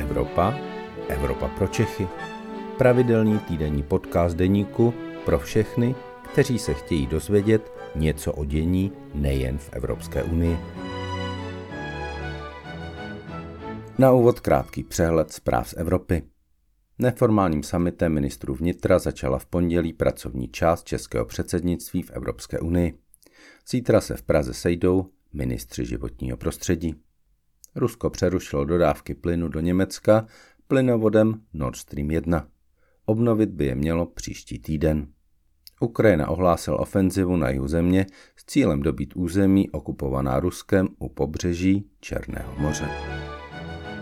Evropa, Evropa pro Čechy. Pravidelný týdenní podcast deníku pro všechny, kteří se chtějí dozvědět něco o dění nejen v Evropské unii. Na úvod krátký přehled zpráv z Evropy. Neformálním summitem ministrů vnitra začala v pondělí pracovní část českého předsednictví v Evropské unii. Zítra se v Praze sejdou ministři životního prostředí. Rusko přerušilo dodávky plynu do Německa plynovodem Nord Stream 1. Obnovit by je mělo příští týden. Ukrajina ohlásila ofenzivu na jihu země s cílem dobít území okupovaná Ruskem u pobřeží Černého moře.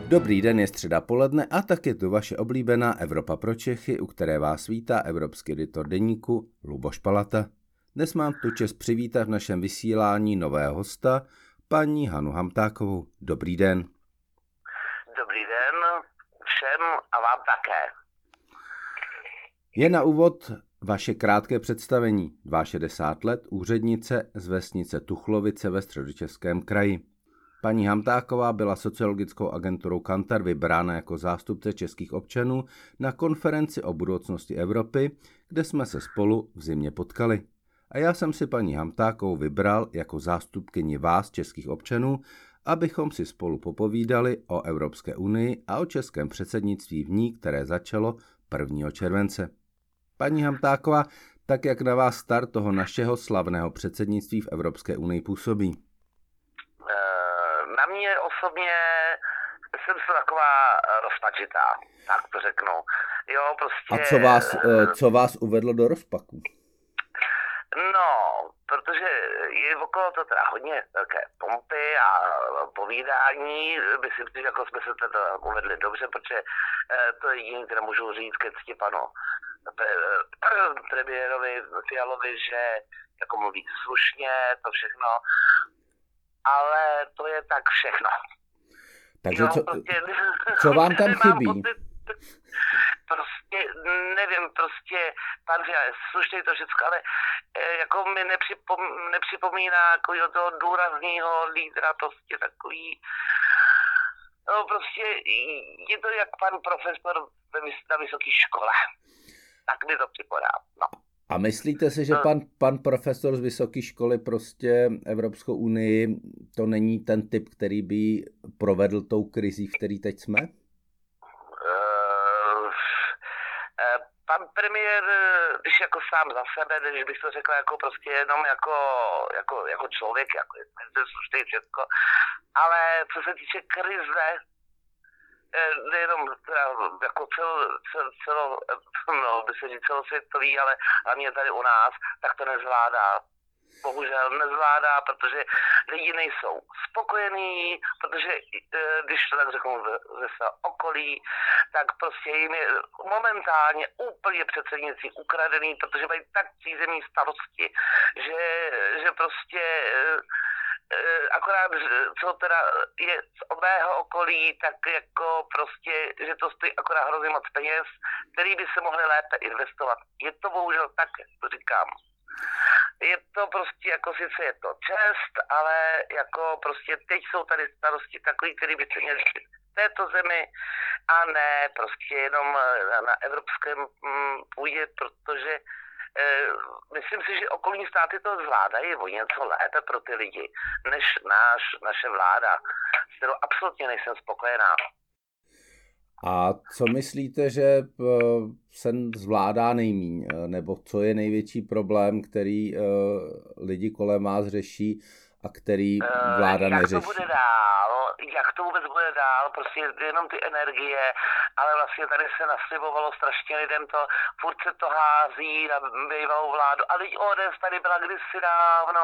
Dobrý den, je středa poledne a tak je tu vaše oblíbená Evropa pro Čechy, u které vás vítá evropský editor deníku Luboš Palata. Dnes mám tu čest přivítat v našem vysílání nového hosta, paní Hanu Hamtákovou. Dobrý den. Dobrý den všem a vám také. Je na úvod vaše krátké představení. 62 let, úřednice z vesnice Tuchlovice ve středočeském kraji. Paní Hamtáková byla sociologickou agenturou Kantar vybrána jako zástupce českých občanů na konferenci o budoucnosti Evropy, kde jsme se spolu v zimě potkali. A já jsem si paní Hamtákovou vybral jako zástupkyni vás, českých občanů, abychom si spolu popovídali o Evropské unii a o českém předsednictví v ní, které začalo 1. července. Paní Hamtáková, tak jak na vás start toho našeho slavného předsednictví v Evropské unii působí? Eh, na mě osobně jsem se taková rozpačitá, tak to řeknu. Jo, prostě... A co vás, eh, co vás uvedlo do rozpaku? No, protože je okolo to teda hodně velké pompy a povídání. Myslím si, že jako jsme se teda uvedli dobře, protože to je jediné, které můžu říct ke cti panu premiérovi Fialovi, že jako mluví slušně, to všechno, ale to je tak všechno. Takže co, prostě, co vám tam chybí? Prostě, nevím, prostě, pan Fiala, slušně to všechno, ale e, jako mi nepřipom, nepřipomíná jako toho důrazného lídra, prostě takový, no prostě je to jak pan profesor na vysoké škole tak mi to připadá. No. A myslíte si, že no. pan, pan profesor z vysoké školy prostě Evropskou unii to není ten typ, který by provedl tou krizí, v který teď jsme? Uh, uh, pan premiér, když jako sám za sebe, když bych to řekl jako prostě jenom jako, jako, jako člověk, jako slušný všechno, ale co se týče krize, Eh, nejenom teda jako cel, cel, celo, no, by se říct celosvětový, ale hlavně tady u nás, tak to nezvládá. Bohužel nezvládá, protože lidi nejsou spokojení, protože eh, když to tak řeknu ze svého okolí, tak prostě jim je momentálně úplně předsednictví ukradený, protože mají tak přízemní starosti, že, že prostě eh, Eh, akorát, co teda je z mého okolí, tak jako prostě, že to stojí akorát hrozně moc peněz, který by se mohly lépe investovat. Je to bohužel tak, to říkám. Je to prostě, jako sice je to čest, ale jako prostě teď jsou tady starosti takový, který by se měli v této zemi a ne prostě jenom na, na evropském mm, půdě, protože Eh, myslím si, že okolní státy to zvládají o něco lépe pro ty lidi, než náš, naše vláda, s kterou absolutně nejsem spokojená. A co myslíte, že eh, se zvládá nejmíň, eh, nebo co je největší problém, který lidi kolem vás řeší a který vláda jak neřeší? Jak to bude dál, jak to vůbec bude dál, prostě jenom ty energie, ale vlastně tady se naslibovalo strašně lidem to, furt se to hází na bývalou vládu, a teď ODS tady byla kdysi dávno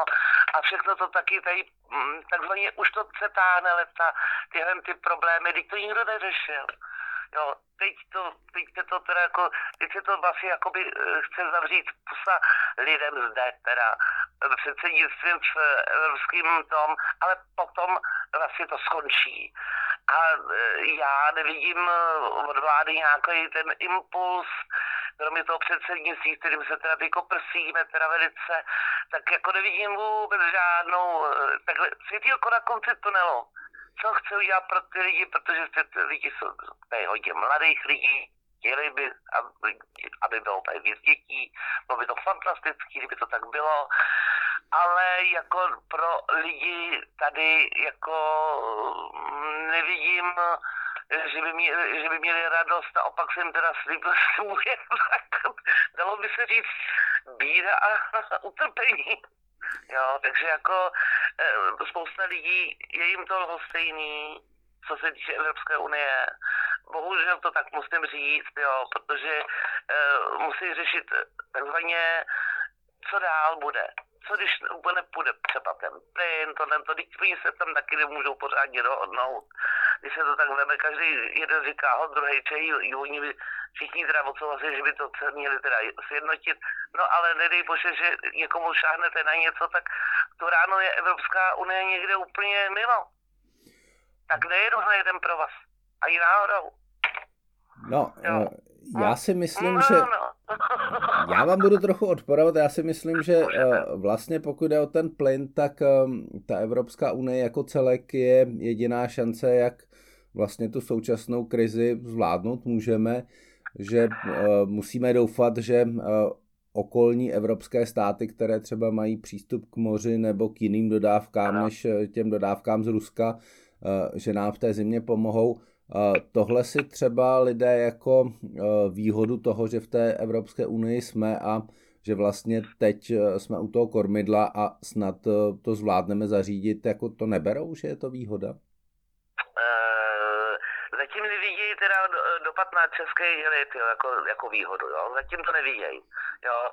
a všechno to taky tady mm, takzvaně už to se táhne leta, tyhle ty problémy, teď to nikdo neřešil. Jo, teď to, teď se to teda jako, teď se to vlastně jakoby eh, chce zavřít pusa lidem zde teda předsednictvím v evropským tom, ale potom vlastně to skončí. A eh, já nevidím eh, od vlády nějaký ten impuls, kromě toho předsednictví, kterým se teda teď prsíme teda velice, tak jako nevidím vůbec žádnou, takhle světýlko na konci tunelu co chce udělat pro ty lidi, protože ty, lidi jsou tady hodně mladých lidí, chtěli by, aby, bylo tady víc dětí, bylo by to fantastické, kdyby to tak bylo, ale jako pro lidi tady jako mm, nevidím, že by, mě, že by měli radost a opak jsem teda slíbil svůj, tak dalo by se říct bída a utrpení. Jo, takže jako e, spousta lidí, je jim to lhostejný, co se týče Evropské unie. Bohužel to tak musím říct, jo, protože e, musí řešit takzvaně, co dál bude co když nepůjde třeba ten plyn, tohle, to, teď oni se tam taky nemůžou pořádně dohodnout. Když se to tak veme, každý jeden říká ho, druhý čejí, oni by všichni teda odsouhlasili, že by to měli teda sjednotit. No ale nedej bože, že někomu šáhnete na něco, tak to ráno je Evropská unie někde úplně mimo. Tak nejedu na jeden pro vás. A i náhodou. No, jo. Eh, já si myslím, že... Já vám budu trochu odporovat, já si myslím, že eh, vlastně pokud je o ten plyn, tak ehm, ta Evropská unie jako celek je jediná šance, jak vlastně tu současnou krizi zvládnout můžeme, že eh, musíme doufat, že eh, okolní evropské státy, které třeba mají přístup k moři nebo k jiným dodávkám než těm dodávkám z Ruska, že nám v té zimě pomohou. Tohle si třeba lidé jako výhodu toho, že v té Evropské unii jsme a že vlastně teď jsme u toho kormidla a snad to zvládneme zařídit, jako to neberou, že je to výhoda? zatím nevidějí teda dopad na české lid jako, jako výhodu, jo. zatím to nevidějí. Jo.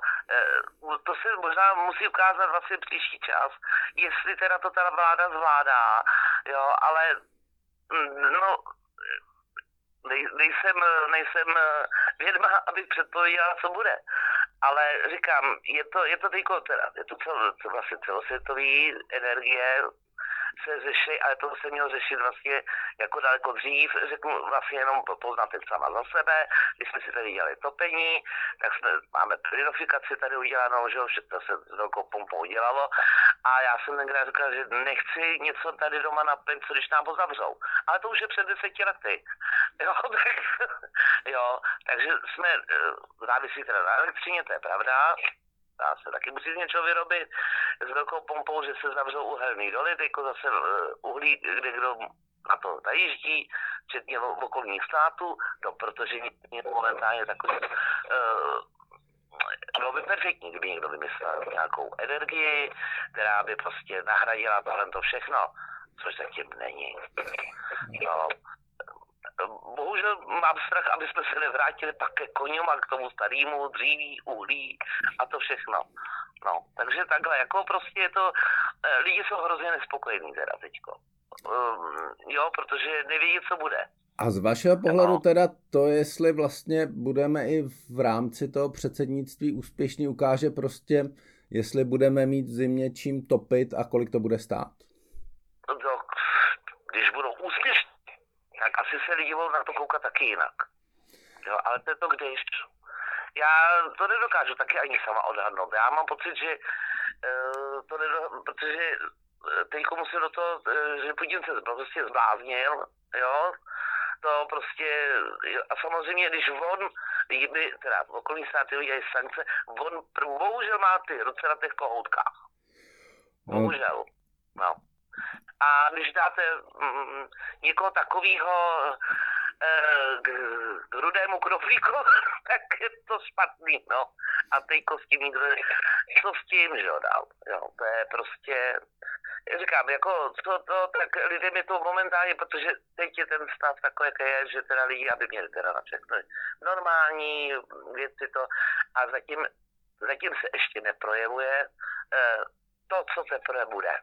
To se možná musí ukázat vlastně příští čas, jestli teda to ta vláda zvládá, jo, ale mm, no, nej, nejsem, nejsem eh, vědma, abych předpověděla, co bude. Ale říkám, je to, je to teďko, teda, je to cel, vlastně celosvětový energie, se řeší, ale to se mělo řešit vlastně jako daleko dřív, řeknu vlastně jenom poznat teď sama za sebe, když jsme si tady dělali topení, tak jsme, máme plinofikaci tady udělanou, že to se s velkou pompou udělalo a já jsem tenkrát říkal, že nechci něco tady doma na plyn, co když nám ho zavřou. Ale to už je před deseti lety. Jo, tak, jo, takže jsme eh, závisí teda na elektřině, to je pravda, dá se taky. Musí z něčeho vyrobit. S velkou pompou, že se zavřou uhelný doly, jako zase eh, uhlí, kde kdo na to najíždí, včetně okolních států, no, protože momentálně takový uh, bylo by perfektní, kdyby někdo vymyslel nějakou energii, která by prostě nahradila tohle to všechno, což zatím není. No, bohužel mám strach, aby jsme se nevrátili pak ke koním a k tomu starému dříví, uhlí a to všechno. No, takže takhle, jako prostě je to, eh, lidi jsou hrozně nespokojení teda teďko. Um, jo, protože nevědí, co bude. A z vašeho pohledu no. teda to, jestli vlastně budeme i v rámci toho předsednictví úspěšní, ukáže prostě, jestli budeme mít v zimě čím topit a kolik to bude stát. No, když asi se lidi budou na to koukat taky jinak. Jo, ale to je to když. Já to nedokážu taky ani sama odhadnout. Já mám pocit, že uh, to nedo, protože eh, teď musím do toho, uh, že Putin se prostě zbláznil, jo, to prostě, a samozřejmě, když on, kdyby, teda okolní státy udělají sankce, on bohužel má ty ruce na těch kohoutkách. Bohužel. No. A když dáte mm, někoho takového eh, k, rudému knoflíku, tak je to špatný, no. A s tím nikdo, co s tím, že jo, dál. Jo, to je prostě, říkám, jako to, to, tak lidem je to momentálně, protože teď je ten stav takový, jaký je, že teda lidi, aby měli teda na všechno normální věci to a zatím, zatím se ještě neprojevuje eh, to, co teprve bude.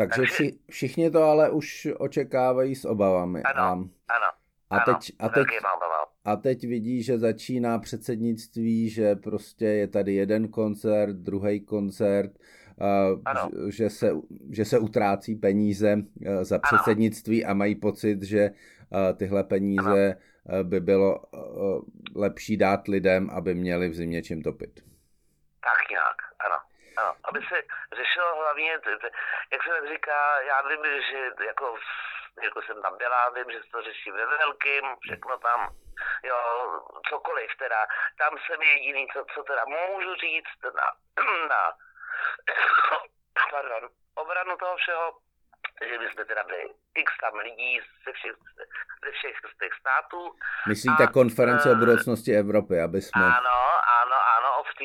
Takže vši, všichni to ale už očekávají s obavami. Ano, a, ano. A teď, a, teď, a teď vidí, že začíná předsednictví, že prostě je tady jeden koncert, druhý koncert, uh, že, se, že se utrácí peníze uh, za předsednictví a mají pocit, že uh, tyhle peníze ano. by bylo lepší dát lidem, aby měli v zimě čím topit. Tak nějak, ano. aby se řešilo hlavně, jak se tak říká, já vím, že jako, jako jsem tam byla, vím, že se to řeší ve velkým, všechno tam, jo, cokoliv teda, tam jsem jediný, co, co teda můžu říct na, na pardon, obranu toho všeho, že my jsme teda byli x tam lidí ze všech, ze všech z těch států. Myslíte a, konference o budoucnosti Evropy, aby jsme... Ano, ano, ano, té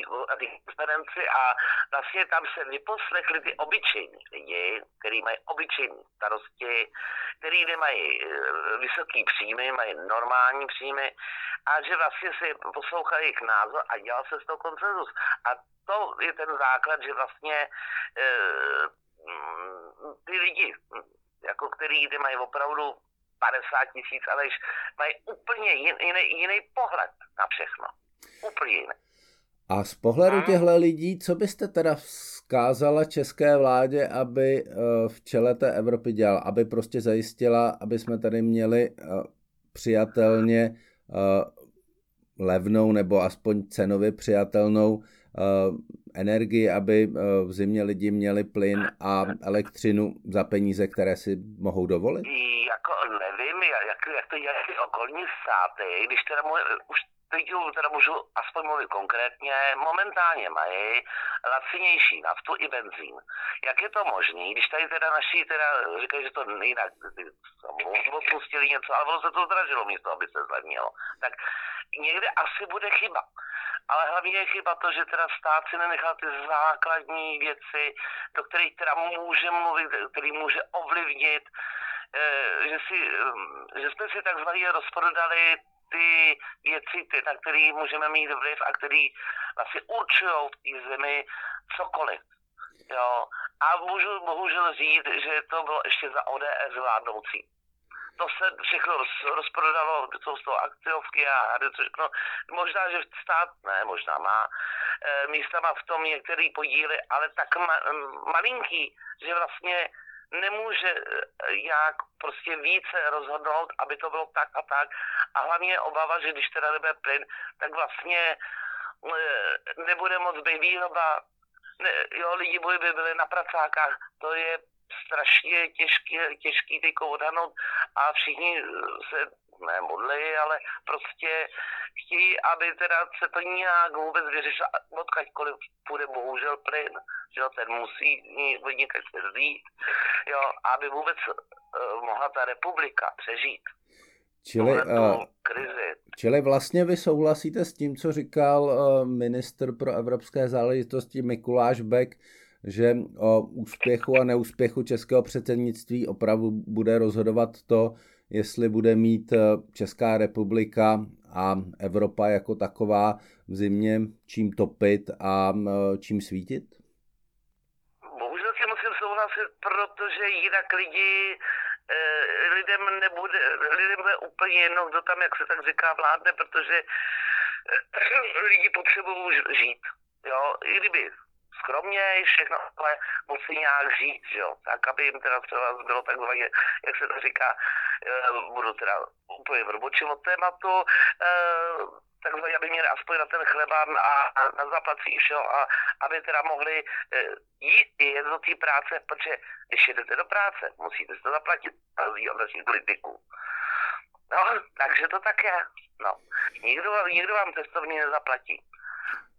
konferenci a vlastně tam se vyposlechli ty obyčejní lidi, kteří mají obyčejní starosti, kteří nemají e, vysoký příjmy, mají normální příjmy a že vlastně si poslouchali jejich názor a dělal se z toho koncenzus. A to je ten základ, že vlastně e, ty lidi, jako který ty mají opravdu 50 tisíc, ale mají úplně jiný, jiný pohled na všechno. Úplně jiný. A z pohledu těchto lidí, co byste teda vzkázala české vládě, aby eh, v čele té Evropy dělala, aby prostě zajistila, aby jsme tady měli eh, přijatelně eh, levnou nebo aspoň cenově přijatelnou energii, aby v zimě lidi měli plyn a elektřinu za peníze, které si mohou dovolit? Jako nevím, jak, jak to dělají okolní státy, když teda můj, už teď teda můžu aspoň mluvit konkrétně, momentálně mají lacinější naftu i benzín. Jak je to možné, když tady teda naši teda říkají, že to jinak odpustili něco, ale ono se to zdražilo místo, aby se zlevnilo. Tak někde asi bude chyba. Ale hlavně je chyba to, že teda stát si nenechal ty základní věci, do kterých teda může mluvit, který může ovlivnit, eh, že, si, eh, že jsme si takzvaně rozprodali ty věci, ty, na které můžeme mít vliv a které vlastně určují v té zemi cokoliv. Jo. A můžu bohužel říct, že to bylo ještě za ODS vládnoucí to se všechno roz, rozprodalo, jsou z toho akciovky a to všechno. Možná, že stát, ne, možná má e, místa má v tom některý podíly, ale tak ma, malinký, že vlastně nemůže e, jak prostě více rozhodnout, aby to bylo tak a tak. A hlavně obava, že když teda nebude plyn, tak vlastně e, nebude moc být výroba, ne, jo, lidi by byli na pracákách, to je strašně těžký, těžký teďko odhadnout a všichni se ne modlí, ale prostě chtějí, aby teda se to nějak vůbec vyřešilo, odkaďkoliv půjde bohužel plyn, že jo, ten musí někde se vzít, jo, aby vůbec uh, mohla ta republika přežít. Čili, uh, čili vlastně vy souhlasíte s tím, co říkal uh, ministr pro evropské záležitosti Mikuláš Beck, že o úspěchu a neúspěchu českého předsednictví opravdu bude rozhodovat to, jestli bude mít eh, Česká republika a Evropa jako taková v zimě čím topit a eh, čím svítit? Bohužel si musím souhlasit, protože jinak lidi eh, lidem nebude, lidem bude úplně jedno, kdo tam, jak se tak říká, vládne, protože lidi potřebují žít. Jo, i kdyby skromně, všechno, ale musí nějak žít, že jo, tak aby jim teda třeba bylo takzvaně, jak se to říká, eh, budu teda úplně v robočím od tématu, eh, takzvaně, aby měli aspoň na ten chleba a na zaplací všeho a aby teda mohli eh, jít i do té práce, protože když jdete do práce, musíte si to zaplatit od našich politiků. No, takže to tak je. No. Nikdo, nikdo vám cestovní nezaplatí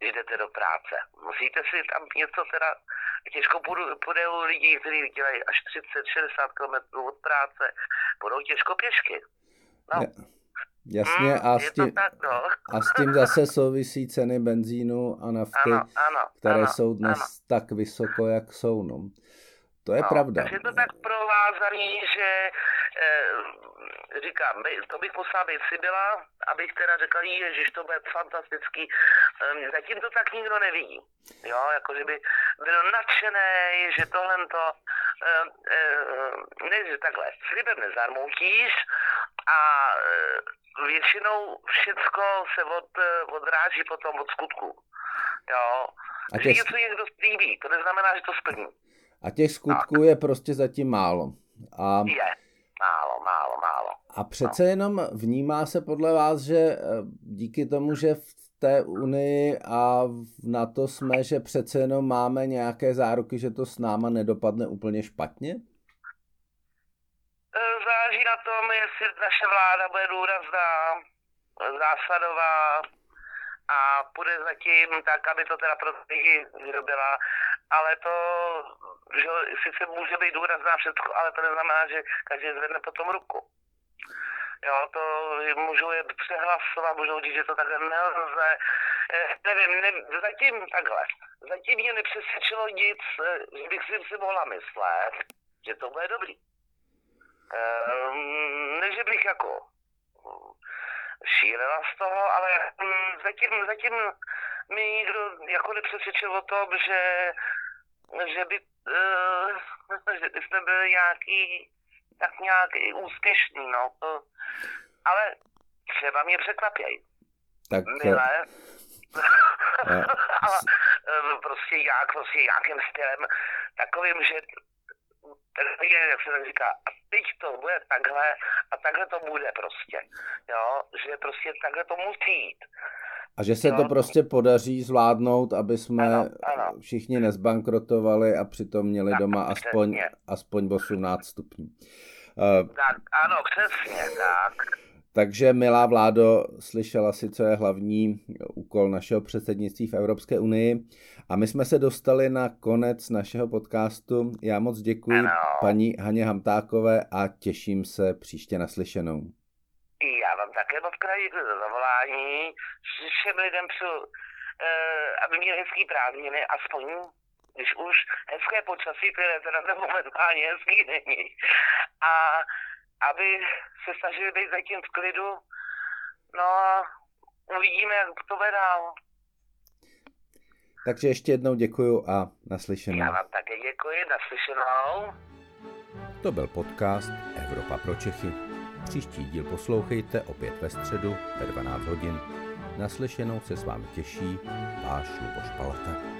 jdete do práce. Musíte si tam něco teda, těžko půjdou lidi, kteří dělají až 30-60 km od práce, budou těžko pěšky. No. Jasně, hmm, a, s tím, tak, no. a s tím zase souvisí ceny benzínu a nafty, ano, ano, které ano, jsou dnes ano. tak vysoko, jak jsou. No. To je no, pravda. Takže to tak provázaný, že eh, říkám, to bych poslal být byla, abych teda řekl, že to bude fantastický. Zatím to tak nikdo nevidí. Jo, jako že by byl nadšený, že tohle to, ne, že takhle, slibem nezarmoutíš a eh, většinou všecko se od, eh, odráží potom od skutku. Jo. A těch... něco někdo slíbí, to neznamená, že to splní. A těch skutků tak. je prostě zatím málo. A... Je, málo, málo, málo. A přece no. jenom vnímá se podle vás, že eh, díky tomu, že v té unii a na to jsme, že přece jenom máme nějaké záruky, že to s náma nedopadne úplně špatně? E, záleží na tom, jestli naše vláda bude důrazná, zásadová a půjde zatím tak, aby to teda pro lidi vyrobila, ale to, že sice může být důrazná všechno, ale to neznamená, že každý zvedne potom ruku. Jo, to můžou je přehlasovat, můžou říct, že to takhle nelze. Eh, nevím, ne, zatím takhle. Zatím mě nepřesvědčilo nic, eh, že bych si, si mohla myslet, že to bude dobrý. Eh, ne, že bych jako šílela z toho, ale hm, zatím, zatím mi nikdo jako nepřesvědčil o tom, že, že by, uh, že by jsme byli nějaký tak nějak úspěšný, no. To, ale třeba mě překvapějí. Tak... Milé. ale eh, prostě jak, prostě nějakým stylem takovým, že je, jak se tak říká, a teď to bude takhle a takhle to bude prostě, jo, že prostě takhle to musí jít. A že se jo. to prostě podaří zvládnout, aby jsme ano, ano. všichni nezbankrotovali a přitom měli tak, doma aspoň, aspoň 18 stupňů. Uh, tak, ano, přesně, tak. Takže, milá vládo, slyšela si, co je hlavní úkol našeho předsednictví v Evropské unii. A my jsme se dostali na konec našeho podcastu. Já moc děkuji ano. paní Haně Hamtákové a těším se příště naslyšenou. Já vám také moc krát děkuji za zavolání. Všem lidem přeju, uh, aby měli hezký prázdniny, aspoň když už hezké počasí, které teda momentálně hezký není. A aby se snažili být zatím v klidu. No a uvidíme, jak to bude dál. Takže ještě jednou děkuju a naslyšenou. Já vám také děkuji, naslyšenou. To byl podcast Evropa pro Čechy. Příští díl poslouchejte opět ve středu ve 12 hodin. Naslyšenou se s vámi těší váš Luboš Palata.